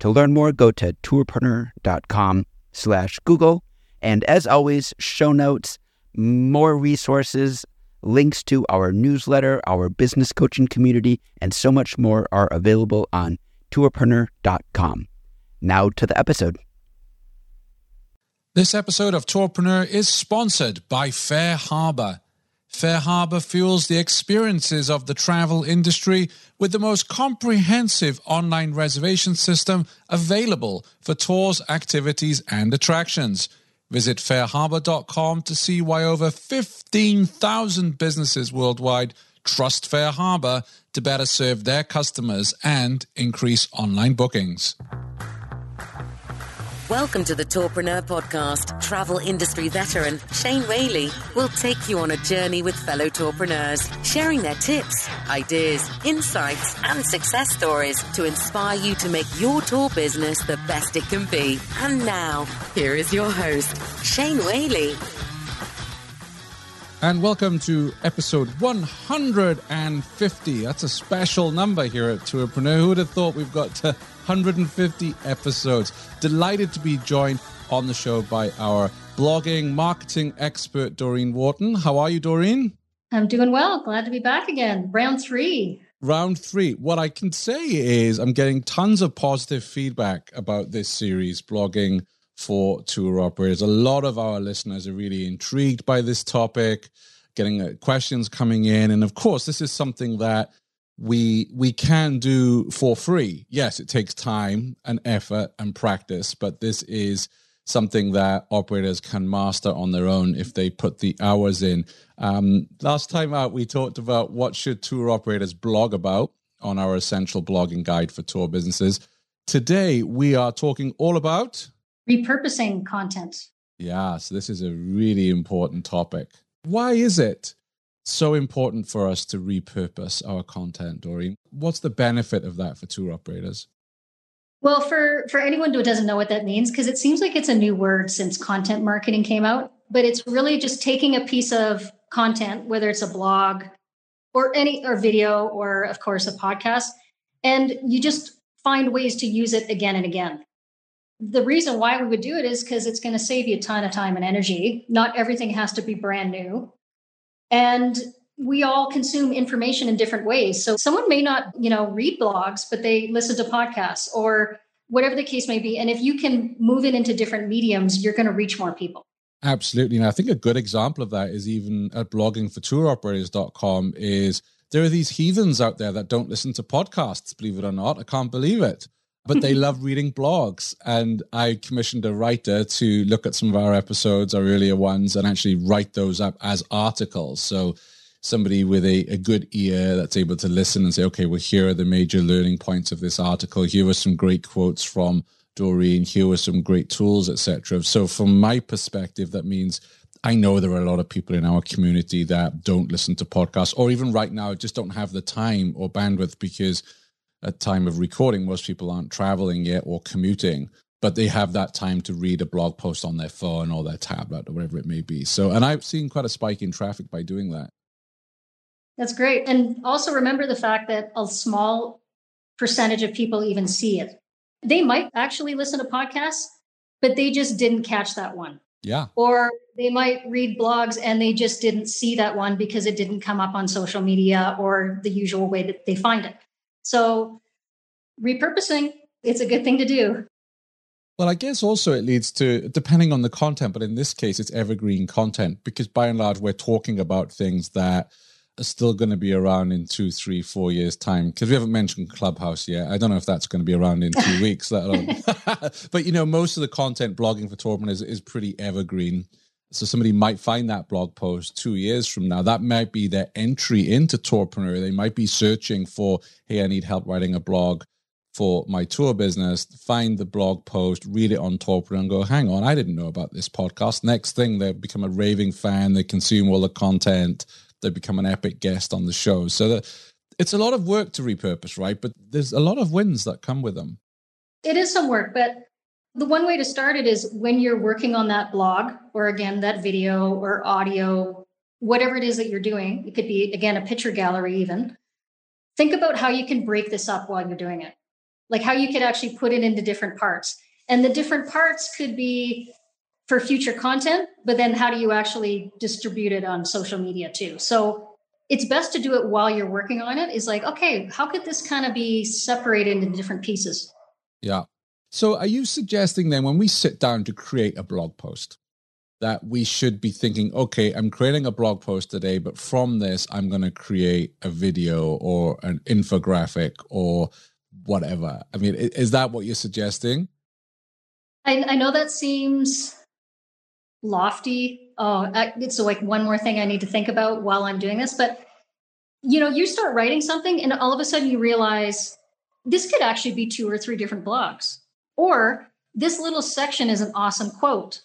To learn more, go to tourpreneur.com slash Google. And as always, show notes, more resources, links to our newsletter, our business coaching community, and so much more are available on tourpreneur.com. Now to the episode. This episode of Tourpreneur is sponsored by FareHarbor. FareHarbor fuels the experiences of the travel industry with the most comprehensive online reservation system available for tours, activities, and attractions. Visit fareharbor.com to see why over 15,000 businesses worldwide trust FareHarbor to better serve their customers and increase online bookings. Welcome to the Tourpreneur Podcast. Travel industry veteran Shane Whaley will take you on a journey with fellow tourpreneurs, sharing their tips, ideas, insights, and success stories to inspire you to make your tour business the best it can be. And now, here is your host, Shane Whaley. And welcome to episode 150. That's a special number here at Tourpreneur. Who would have thought we've got to 150 episodes? Delighted to be joined on the show by our blogging marketing expert, Dorene Wharton. How are you, Dorene? I'm doing well. Glad to be back again. Round three. Round three. What I can say is I'm getting tons of positive feedback about this series, blogging for tour operators. A lot of our listeners are really intrigued by this topic, getting uh, questions coming in. And of course, this is something that we we can do for free. Yes, it takes time and effort and practice, but this is something that operators can master on their own if they put the hours in. Um, last time out, we talked about what should tour operators blog about on our essential blogging guide for tour businesses. Today, we are talking all about repurposing content. Yeah, so this is a really important topic. Why is it so important for us to repurpose our content, Dorene? What's the benefit of that for tour operators? Well, for for anyone who doesn't know what that means, because it seems like it's a new word since content marketing came out, but it's really just taking a piece of content, whether it's a blog or any or video or of course a podcast, and you just find ways to use it again and again the reason why we would do it is because it's going to save you a ton of time and energy. Not everything has to be brand new. And we all consume information in different ways. So someone may not, you know, read blogs, but they listen to podcasts or whatever the case may be. And if you can move it into different mediums, you're going to reach more people. Absolutely. And I think a good example of that is even at blogging for tour operators.com is there are these heathens out there that don't listen to podcasts, believe it or not. I can't believe it but they love reading blogs. And I commissioned a writer to look at some of our episodes, our earlier ones, and actually write those up as articles. So somebody with a, a good ear that's able to listen and say, okay, well, here are the major learning points of this article. Here are some great quotes from Dorene. Here are some great tools, etc. So from my perspective, that means I know there are a lot of people in our community that don't listen to podcasts or even right now just don't have the time or bandwidth because – at time of recording, most people aren't traveling yet or commuting, but they have that time to read a blog post on their phone or their tablet or whatever it may be. So, and I've seen quite a spike in traffic by doing that. That's great. And also remember the fact that a small percentage of people even see it. They might actually listen to podcasts, but they just didn't catch that one. Yeah. Or they might read blogs and they just didn't see that one because it didn't come up on social media or the usual way that they find it. So repurposing, it's a good thing to do. Well, I guess also it leads to, depending on the content, but in this case, it's evergreen content because by and large, we're talking about things that are still going to be around in two, three, four years' time. Because we haven't mentioned Clubhouse yet. I don't know if that's going to be around in two weeks, let alone. but, you know, most of the content blogging for Tourpreneur is, is pretty evergreen. So somebody might find that blog post two years from now. That might be their entry into Tourpreneur. They might be searching for, hey, I need help writing a blog for my tour business, find the blog post, read it on Tourpreneur, and go, hang on, I didn't know about this podcast. Next thing, they become a raving fan, they consume all the content, they become an epic guest on the show. So that it's a lot of work to repurpose, right? But there's a lot of wins that come with them. It is some work, but the one way to start it is when you're working on that blog or again that video or audio whatever it is that you're doing it could be again a picture gallery even think about how you can break this up while you're doing it. Like how you could actually put it into different parts. And the different parts could be for future content but then how do you actually distribute it on social media too? So it's best to do it while you're working on it is like okay how could this kind of be separated into different pieces? Yeah so, are you suggesting then when we sit down to create a blog post that we should be thinking, okay, I'm creating a blog post today, but from this, I'm going to create a video or an infographic or whatever? I mean, is that what you're suggesting? I, I know that seems lofty. Oh, it's like one more thing I need to think about while I'm doing this. But, you know, you start writing something and all of a sudden you realize this could actually be two or three different blogs or this little section is an awesome quote.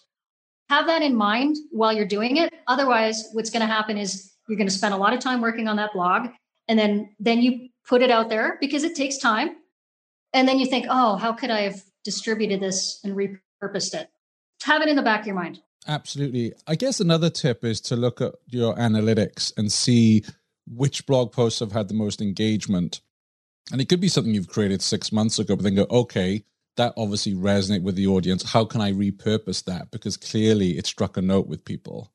Have that in mind while you're doing it. Otherwise, what's going to happen is you're going to spend a lot of time working on that blog and then then you put it out there because it takes time. And then you think, "Oh, how could I have distributed this and repurposed it?" Have it in the back of your mind. Absolutely. I guess another tip is to look at your analytics and see which blog posts have had the most engagement. And it could be something you've created six months ago, but then go, okay, that obviously resonate with the audience. How can I repurpose that? Because clearly it struck a note with people.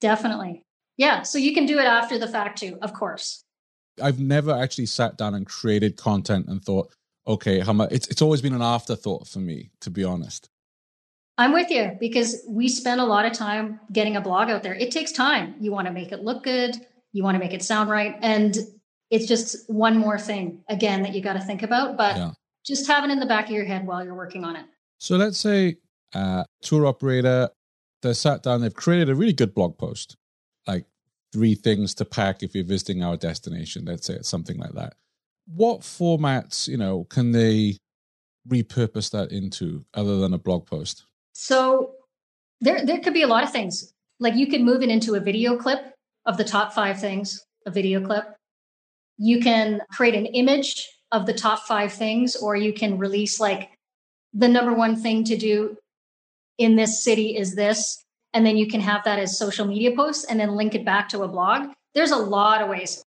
Definitely. Yeah. So you can do it after the fact too, of course. I've never actually sat down and created content and thought, okay, how much it's it's always been an afterthought for me, to be honest. I'm with you because we spend a lot of time getting a blog out there. It takes time. You want to make it look good, you want to make it sound right. And it's just one more thing again that you got to think about. But yeah just have it in the back of your head while you're working on it. So let's say a tour operator, they sat down, they've created a really good blog post, like three things to pack if you're visiting our destination. Let's say it's something like that. What formats, you know, can they repurpose that into other than a blog post? So there there could be a lot of things. Like you could move it into a video clip of the top five things, a video clip. You can create an image of the top five things, or you can release like the number one thing to do in this city is this. And then you can have that as social media posts and then link it back to a blog. There's a lot of ways.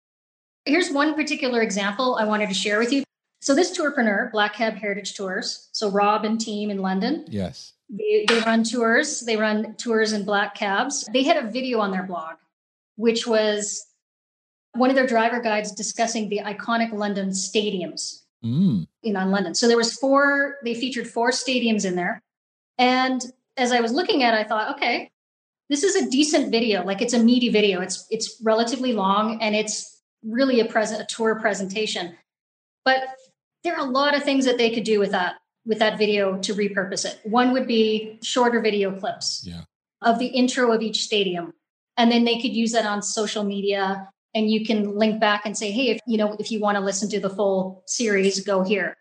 Here's one particular example I wanted to share with you. So this tourpreneur, Black Cab Heritage Tours, so Rob and team in London. Yes. They, they run tours. They run tours in black cabs. They had a video on their blog, which was one of their driver guides discussing the iconic London stadiums mm. in on London. So there was four, they featured four stadiums in there. And as I was looking at it, I thought, okay, this is a decent video. Like it's a meaty video. It's it's relatively long and it's really a present a tour presentation. But there are a lot of things that they could do with that with that video to repurpose it. One would be shorter video clips yeah. of the intro of each stadium. And then they could use that on social media and you can link back and say hey if you know if you want to listen to the full series go here.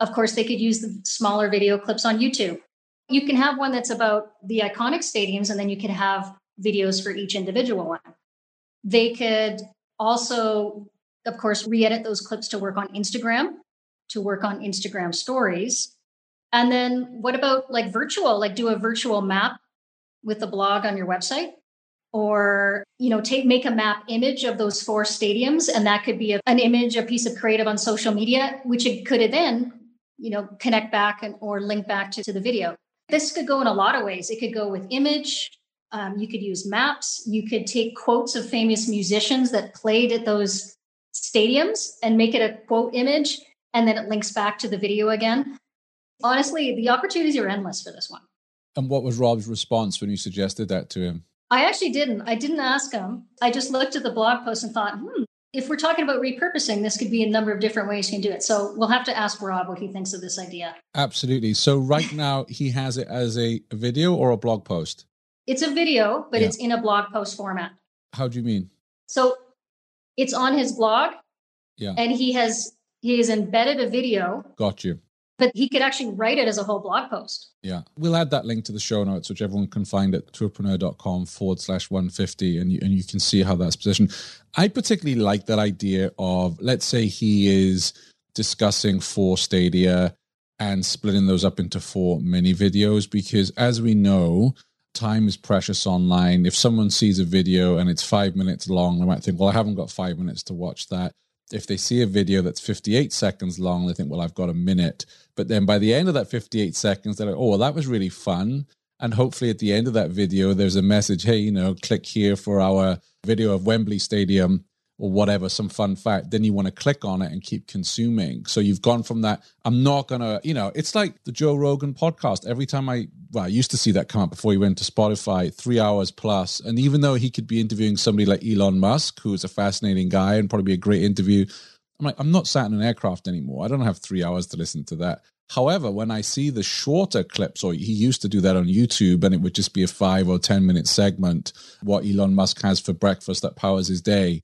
Of course they could use the smaller video clips on youtube. You can have one that's about the iconic stadiums and then you can have videos for each individual one. They could also of course re-edit those clips to work on instagram to work on instagram stories. And then what about like virtual like do a virtual map with the blog on your website or you know take make a map image of those four stadiums and that could be a, an image a piece of creative on social media which it could then you know connect back and or link back to, to the video. This could go in a lot of ways. It could go with image um, you could use maps you could take quotes of famous musicians that played at those stadiums and make it a quote image and then it links back to the video again. Honestly the opportunities are endless for this one. And what was rob's response when you suggested that to him I actually didn't. I didn't ask him. I just looked at the blog post and thought, hmm, if we're talking about repurposing, this could be a number of different ways you can do it. So we'll have to ask Rob what he thinks of this idea. Absolutely. So right now he has it as a video or a blog post? It's a video, but yeah. it's in a blog post format. How do you mean? So it's on his blog. Yeah. And he has he has embedded a video. Got you. But he could actually write it as a whole blog post. Yeah. We'll add that link to the show notes, which everyone can find at tourpreneur.com forward slash 150, and you, and you can see how that's positioned. I particularly like that idea of, let's say he is discussing four Stadia and splitting those up into four mini videos, because as we know, time is precious online. If someone sees a video and it's five minutes long, they might think, well, I haven't got five minutes to watch that. If they see a video that's 58 seconds long, they think, well, I've got a minute. But then by the end of that 58 seconds, they're like, oh, well, that was really fun. And hopefully at the end of that video, there's a message, hey, you know, click here for our video of Wembley Stadium or whatever, some fun fact, then you want to click on it and keep consuming. So you've gone from that, I'm not going to, you know, it's like the Joe Rogan podcast. Every time I, well, I used to see that come up before he went to Spotify, three hours plus. And even though he could be interviewing somebody like Elon Musk, who's a fascinating guy and probably be a great interview, I'm like, I'm not sat in an aircraft anymore. I don't have three hours to listen to that. However, when I see the shorter clips, or he used to do that on YouTube, and it would just be a five or 10 minute segment, what Elon Musk has for breakfast that powers his day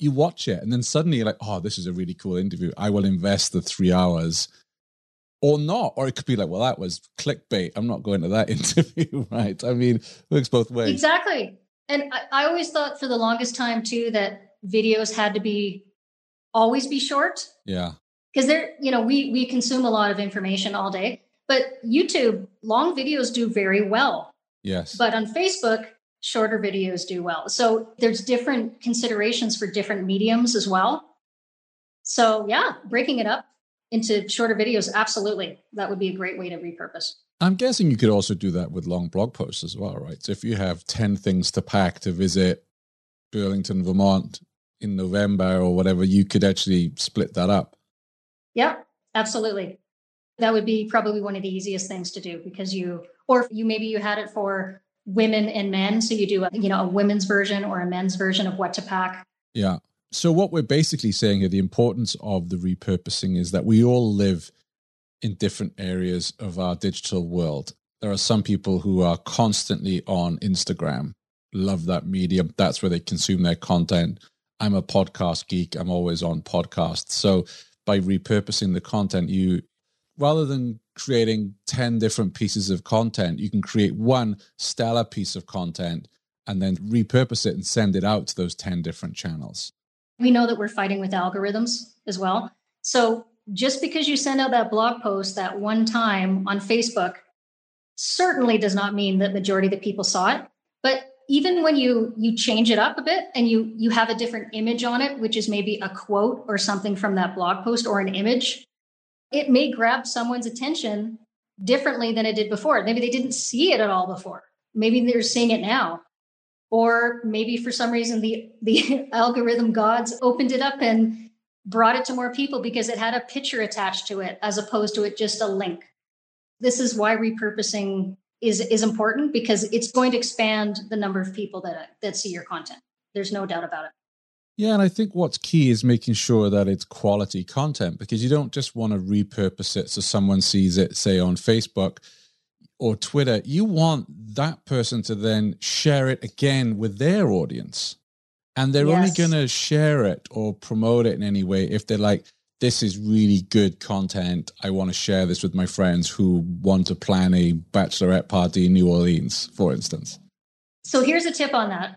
you watch it and then suddenly you're like, oh, this is a really cool interview. I will invest the three hours or not. Or it could be like, well, that was clickbait. I'm not going to that interview, right? I mean, it works both ways. Exactly. And I, I always thought for the longest time too that videos had to be always be short. Yeah. Because they're, you know, we we consume a lot of information all day. But YouTube, long videos do very well. Yes. But on Facebook, shorter videos do well. So there's different considerations for different mediums as well. So yeah, breaking it up into shorter videos, absolutely. That would be a great way to repurpose. I'm guessing you could also do that with long blog posts as well, right? So if you have 10 things to pack to visit Burlington, Vermont in November or whatever, you could actually split that up. Yeah, absolutely. That would be probably one of the easiest things to do because you, or you maybe you had it for women and men. So you do, a, you know, a women's version or a men's version of what to pack. Yeah. So what we're basically saying here, the importance of the repurposing is that we all live in different areas of our digital world. There are some people who are constantly on Instagram, love that medium. That's where they consume their content. I'm a podcast geek. I'm always on podcasts. So by repurposing the content, you rather than creating 10 different pieces of content, you can create one stellar piece of content and then repurpose it and send it out to those 10 different channels. We know that we're fighting with algorithms as well. So just because you send out that blog post that one time on Facebook certainly does not mean that majority of the people saw it. But even when you you change it up a bit and you you have a different image on it, which is maybe a quote or something from that blog post or an image, it may grab someone's attention differently than it did before. Maybe they didn't see it at all before. Maybe they're seeing it now. Or maybe for some reason the, the algorithm gods opened it up and brought it to more people because it had a picture attached to it as opposed to it just a link. This is why repurposing is, is important because it's going to expand the number of people that, that see your content. There's no doubt about it. Yeah, and I think what's key is making sure that it's quality content because you don't just want to repurpose it so someone sees it, say on Facebook or Twitter. You want that person to then share it again with their audience. And they're yes. only going to share it or promote it in any way if they're like, this is really good content. I want to share this with my friends who want to plan a bachelorette party in New Orleans, for instance. So here's a tip on that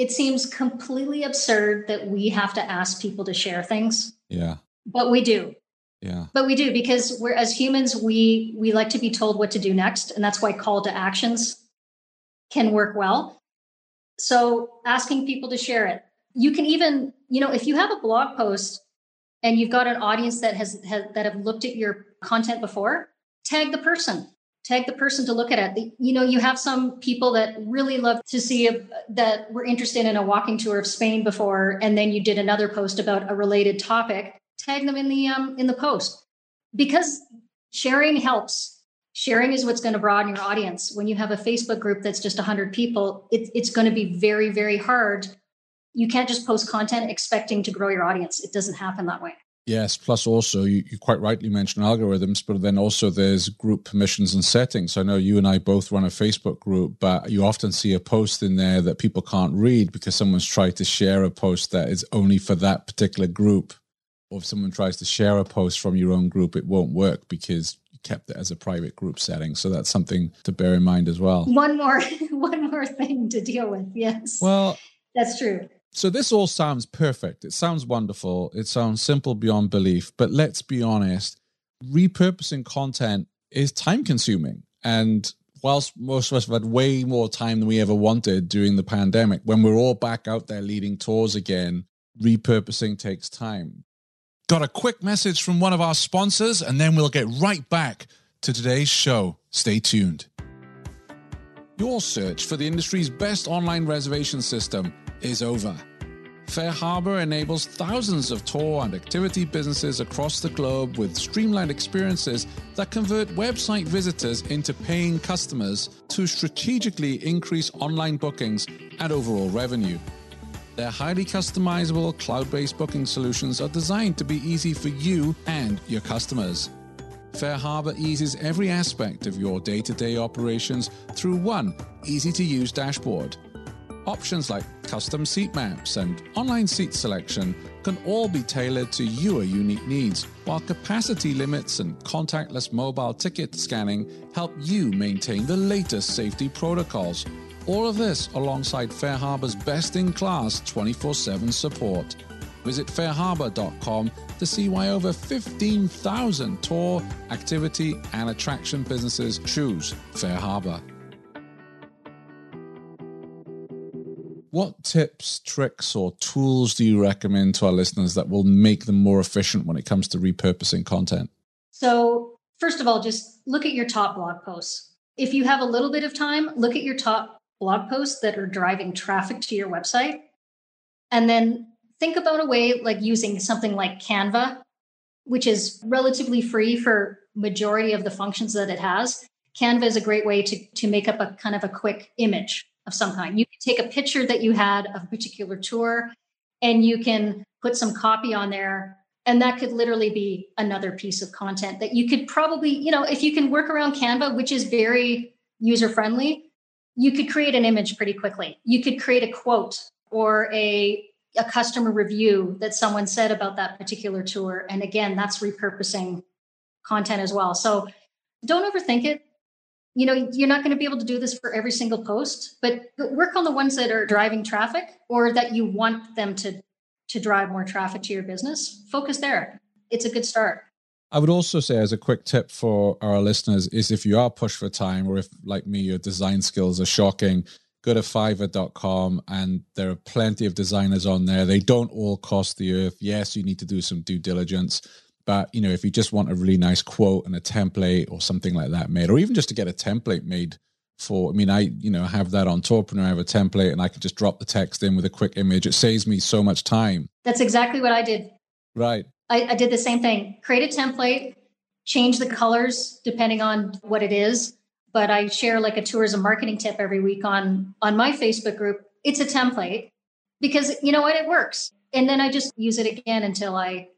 it seems completely absurd that we have to ask people to share things. Yeah. But we do. Yeah. But we do because we're as humans we we like to be told what to do next and that's why call to actions can work well. So asking people to share it. You can even, you know, if you have a blog post and you've got an audience that has, has that have looked at your content before, tag the person tag the person to look at it. You know, you have some people that really love to see a, that were interested in a walking tour of Spain before, and then you did another post about a related topic. Tag them in the um, in the post because sharing helps. Sharing is what's going to broaden your audience. When you have a Facebook group that's just 100 people, it, it's going to be very, very hard. You can't just post content expecting to grow your audience. It doesn't happen that way. Yes, plus also you, you quite rightly mentioned algorithms, but then also there's group permissions and settings. I know you and I both run a Facebook group, but you often see a post in there that people can't read because someone's tried to share a post that is only for that particular group. or if someone tries to share a post from your own group, it won't work because you kept it as a private group setting. So that's something to bear in mind as well. One more, one more thing to deal with. Yes. Well, that's true. So this all sounds perfect. It sounds wonderful. It sounds simple beyond belief. But let's be honest, repurposing content is time consuming. And whilst most of us have had way more time than we ever wanted during the pandemic, when we're all back out there leading tours again, repurposing takes time. Got a quick message from one of our sponsors, and then we'll get right back to today's show. Stay tuned. Your search for the industry's best online reservation system is over. FareHarbor enables thousands of tour and activity businesses across the globe with streamlined experiences that convert website visitors into paying customers to strategically increase online bookings and overall revenue. Their highly customizable cloud based booking solutions are designed to be easy for you and your customers. FareHarbor eases every aspect of your day to day operations through one easy to use dashboard. Options like custom seat maps and online seat selection can all be tailored to your unique needs, while capacity limits and contactless mobile ticket scanning help you maintain the latest safety protocols. All of this alongside FareHarbor's best in class 24 7 support. Visit fareharbor.com to see why over 15,000 tour, activity, and attraction businesses choose FareHarbor. What tips, tricks, or tools do you recommend to our listeners that will make them more efficient when it comes to repurposing content? So, first of all, just look at your top blog posts. If you have a little bit of time, look at your top blog posts that are driving traffic to your website. And then think about a way like using something like Canva, which is relatively free for majority of the functions that it has. Canva is a great way to, to make up a kind of a quick image of some kind. You can take a picture that you had of a particular tour and you can put some copy on there. And that could literally be another piece of content that you could probably, you know, if you can work around Canva, which is very user friendly, you could create an image pretty quickly. You could create a quote or a, a customer review that someone said about that particular tour. And again, that's repurposing content as well. So don't overthink it you know you're not going to be able to do this for every single post but, work on the ones that are driving traffic or that you want them to to drive more traffic to your business focus there it's a good start I would also say, as a quick tip for our listeners, is if you are pushed for time, or if, like me, your design skills are shocking, go to fiverr.com and there are plenty of designers on there. They don't all cost the earth. Yes, you need to do some due diligence, but you know, if you just want a really nice quote and a template or something like that made, or even just to get a template made for, I mean, I you know have that on Tourpreneur. I have a template, and I can just drop the text in with a quick image. It saves me so much time. That's exactly what I did. Right. I, I did the same thing. Create a template, change the colors depending on what it is. But I share like a tourism marketing tip every week on on my Facebook group. It's a template because you know what, it works. And then I just use it again until I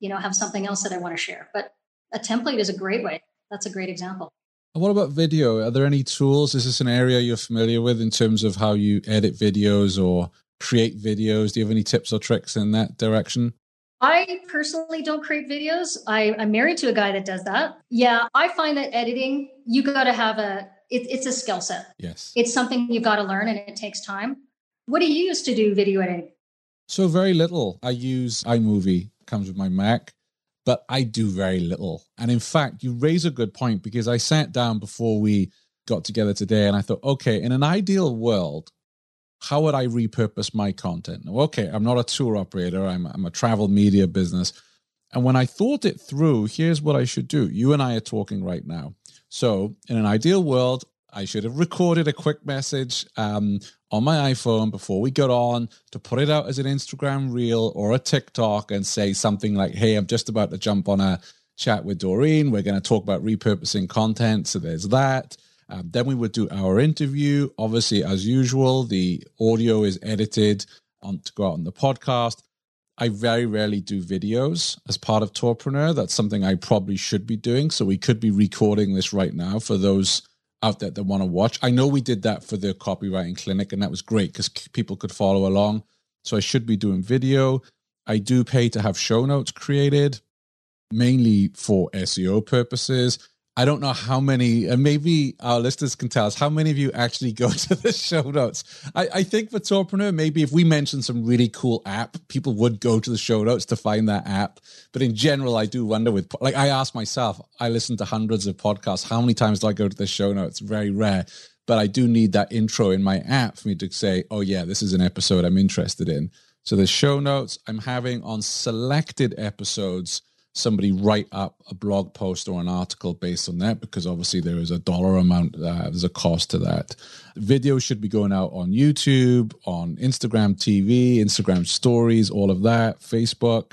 you know, have something else that I want to share. But a template is a great way. That's a great example. What about video? Are there any tools? Is this an area you're familiar with in terms of how you edit videos or create videos? Do you have any tips or tricks in that direction? I personally don't create videos. I, am married to a guy that does that. Yeah, I find that editing, you got to have a, it, it's a skill set. Yes. It's something you've got to learn and it takes time. What do you use to do video editing? So, very little. I use iMovie comes with my Mac, but I do very little. And in fact, you raise a good point because I sat down before we got together today and I thought, okay, in an ideal world, how would I repurpose my content? Okay, I'm not a tour operator, I'm, I'm a travel media business. And when I thought it through, here's what I should do. You and I are talking right now. So, in an ideal world, I should have recorded a quick message um, on my iPhone before we got on to put it out as an Instagram reel or a TikTok and say something like, Hey, I'm just about to jump on a chat with Dorene. We're going to talk about repurposing content. So there's that. Um, then we would do our interview. Obviously, as usual, the audio is edited on to go out on the podcast. I very rarely do videos as part of Tourpreneur. That's something I probably should be doing. So we could be recording this right now for those out there that want to watch. I know we did that for the copywriting clinic, and that was great because people could follow along. So I should be doing video. I do pay to have show notes created, mainly for SEO purposes. I don't know how many, and maybe our listeners can tell us how many of you actually go to the show notes. I, I think for Tourpreneur, maybe if we mentioned some really cool app, people would go to the show notes to find that app. But in general, I do wonder with, like, I ask myself, I listen to hundreds of podcasts. How many times do I go to the show notes? Very rare. But I do need that intro in my app for me to say, oh, yeah, this is an episode I'm interested in. So the show notes I'm having on selected episodes somebody write up a blog post or an article based on that because obviously there is a dollar amount uh, there's a cost to that. Video should be going out on youtube on instagram tv instagram stories all of that facebook.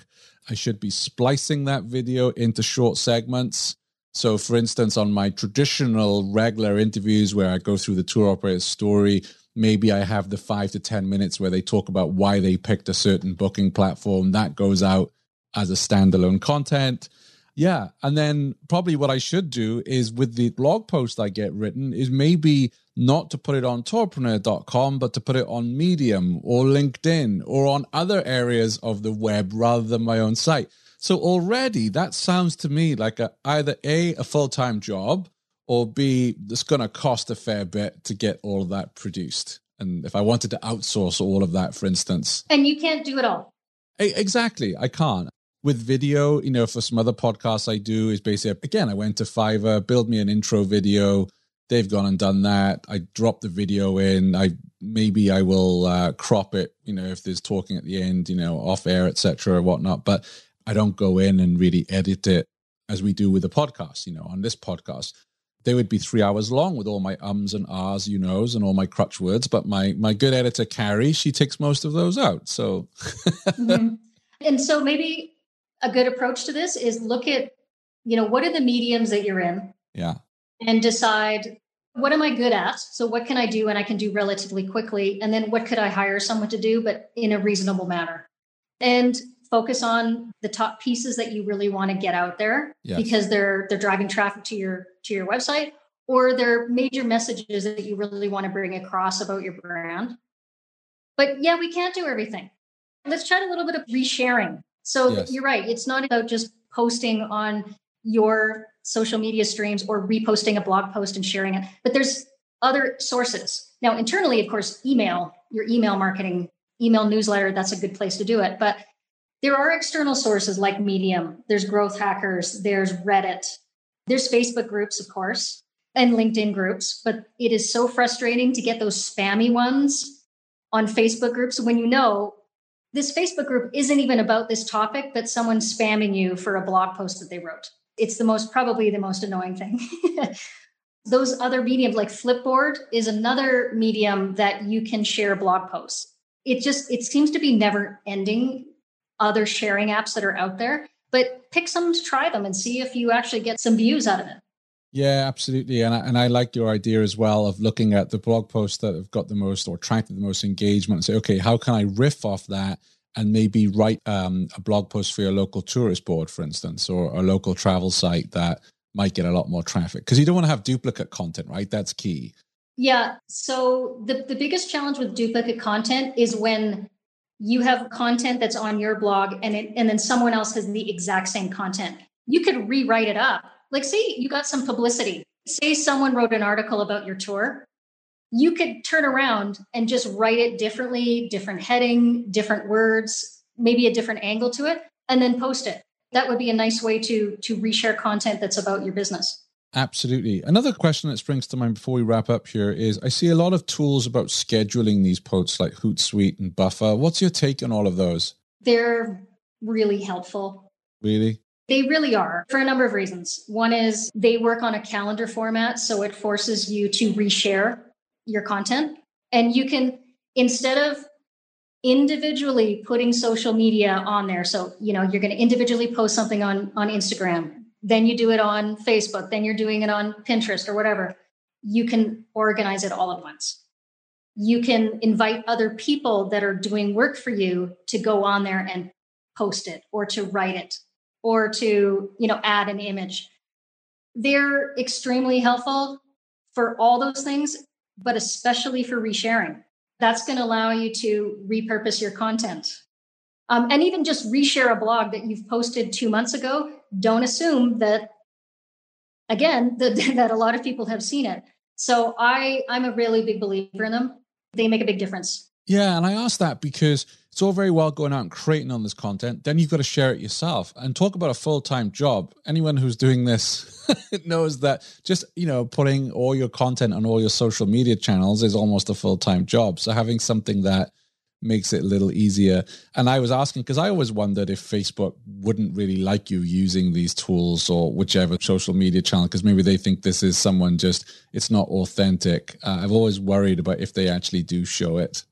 I should be splicing that video into short segments. So for instance on my traditional regular interviews where i go through the tour operator's story maybe i have the five to ten minutes where they talk about why they picked a certain booking platform. That goes out as a standalone content. Yeah. And then probably what I should do is with the blog post I get written is maybe not to put it on tourpreneur.com, but to put it on Medium or LinkedIn or on other areas of the web rather than my own site. So already that sounds to me like a, either A, a full time job, or B, it's going to cost a fair bit to get all of that produced. And if I wanted to outsource all of that, for instance. And you can't do it all. Exactly. I can't with video, you know, for some other podcasts I do is basically again, I went to Fiverr, build me an intro video. They've gone and done that. I drop the video in. I maybe I will uh, crop it, you know, if there's talking at the end, you know, off air, etc. or whatnot. But I don't go in and really edit it as we do with the podcast. You know, on this podcast, they would be three hours long with all my ums and ahs, you knows, and all my crutch words. But my my good editor Carrie, she takes most of those out. So, mm-hmm. and so maybe a good approach to this is look at, you know, what are the mediums that you're in? Yeah. And decide what am I good at? So what can I do and I can do relatively quickly? And then what could I hire someone to do, but in a reasonable manner? And focus on the top pieces that you really want to get out there yes. because they're they're driving traffic to your to your website or they're major messages that you really want to bring across about your brand. But yeah, we can't do everything. Let's chat a little bit of resharing. So yes. you're right. It's not about just posting on your social media streams or reposting a blog post and sharing it, but there's other sources. Now, internally, of course, email, your email marketing, email newsletter, that's a good place to do it. But there are external sources like Medium, there's Growth Hackers, there's Reddit, there's Facebook groups, of course, and LinkedIn groups. But it is so frustrating to get those spammy ones on Facebook groups when you know this Facebook group isn't even about this topic, but someone's spamming you for a blog post that they wrote. It's the most, probably the most annoying thing. Those other mediums like Flipboard is another medium that you can share blog posts. It just, it seems to be never ending other sharing apps that are out there, but pick some to try them and see if you actually get some views out of it. Yeah, absolutely. And I, and I like your idea as well of looking at the blog posts that have got the most or attracted the most engagement and say, okay, how can I riff off that and maybe write um, a blog post for your local tourist board, for instance, or a local travel site that might get a lot more traffic? Because you don't want to have duplicate content, right? That's key. Yeah. So the, the biggest challenge with duplicate content is when you have content that's on your blog and it, and then someone else has the exact same content. You could rewrite it up like, say you got some publicity. Say someone wrote an article about your tour. You could turn around and just write it differently, different heading, different words, maybe a different angle to it, and then post it. That would be a nice way to to reshare content that's about your business. Absolutely. Another question that springs to mind before we wrap up here is I see a lot of tools about scheduling these posts like Hootsuite and Buffer. What's your take on all of those? They're really helpful. Really? They really are for a number of reasons. One is they work on a calendar format, so it forces you to reshare your content. And you can, instead of individually putting social media on there, so, you know, you're going to individually post something on, on Instagram, then you do it on Facebook, then you're doing it on Pinterest or whatever. You can organize it all at once. You can invite other people that are doing work for you to go on there and post it or to write it or to you know add an image they're extremely helpful for all those things but especially for resharing that's going to allow you to repurpose your content Um, and even just reshare a blog that you've posted two months ago. Don't assume that, again, that, that a lot of people have seen it. So I, I'm a really big believer in them. They make a big difference. Yeah, and I ask that because it's all very well going out and creating on this content. Then you've got to share it yourself and talk about a full time job. Anyone who's doing this knows that just, you know, putting all your content on all your social media channels is almost a full time job. So having something that makes it a little easier. And I was asking because I always wondered if Facebook wouldn't really like you using these tools or whichever social media channel because maybe they think this is someone just, it's not authentic. Uh, I've always worried about if they actually do show it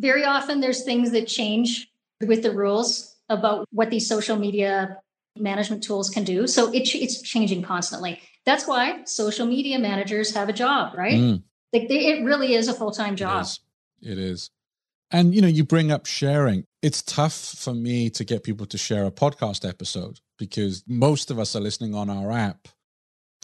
very often there's things that change with the rules about what these social media management tools can do. So it, it's changing constantly. That's why social media managers have a job, right? Mm. Like they, it really is a full time job. It is. it is. And you know, you bring up sharing. It's tough for me to get people to share a podcast episode because most of us are listening on our app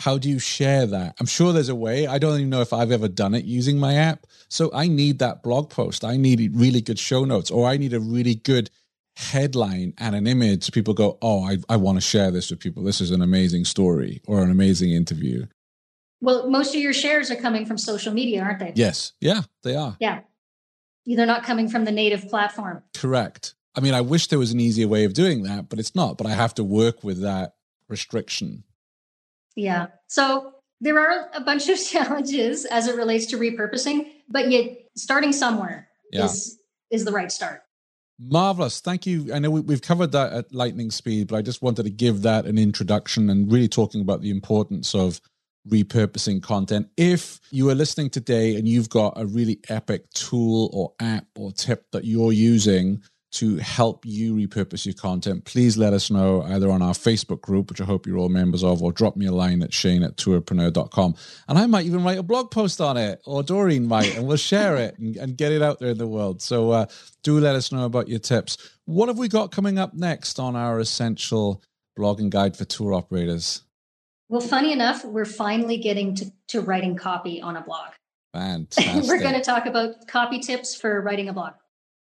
how do you share that? I'm sure there's a way. I don't even know if I've ever done it using my app. So I need that blog post. I need really good show notes, or I need a really good headline and an image. People go, oh, I, I want to share this with people. This is an amazing story or an amazing interview. Well, most of your shares are coming from social media, aren't they? Yes. Yeah, they are. Yeah. They're not coming from the native platform. Correct. I mean, I wish there was an easier way of doing that, but it's not. But I have to work with that restriction. Yeah. So there are a bunch of challenges as it relates to repurposing, but yet starting somewhere yeah. is is the right start. Marvelous. Thank you. I know we, have covered that at lightning speed, but I just wanted to give that an introduction and really talking about the importance of repurposing content. If you are listening today and you've got a really epic tool or app or tip that you're using to help you repurpose your content, please let us know either on our Facebook group, which I hope you're all members of, or drop me a line at shane at tourpreneur.com. And I might even write a blog post on it, or Dorene might, and we'll share it and, and, get it out there in the world. So uh, do let us know about your tips. What have we got coming up next on our essential blogging guide for tour operators? Well, funny enough, we're finally getting to, to writing copy on a blog. Fantastic. we're going to talk about copy tips for writing a blog.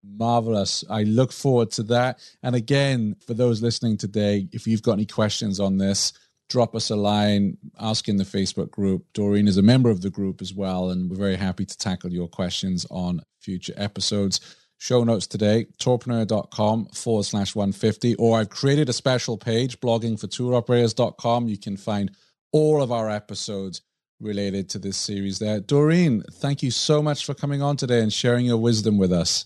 Marvelous. I look forward to that. And again, for those listening today, if you've got any questions on this, drop us a line, ask in the Facebook group. Dorene is a member of the group as well, and we're very happy to tackle your questions on future episodes. Show notes today, tourpreneur.com forward slash 150, or I've created a special page, blogging for touroperators.com. You can find all of our episodes related to this series there. Dorene, thank you so much for coming on today and sharing your wisdom with us.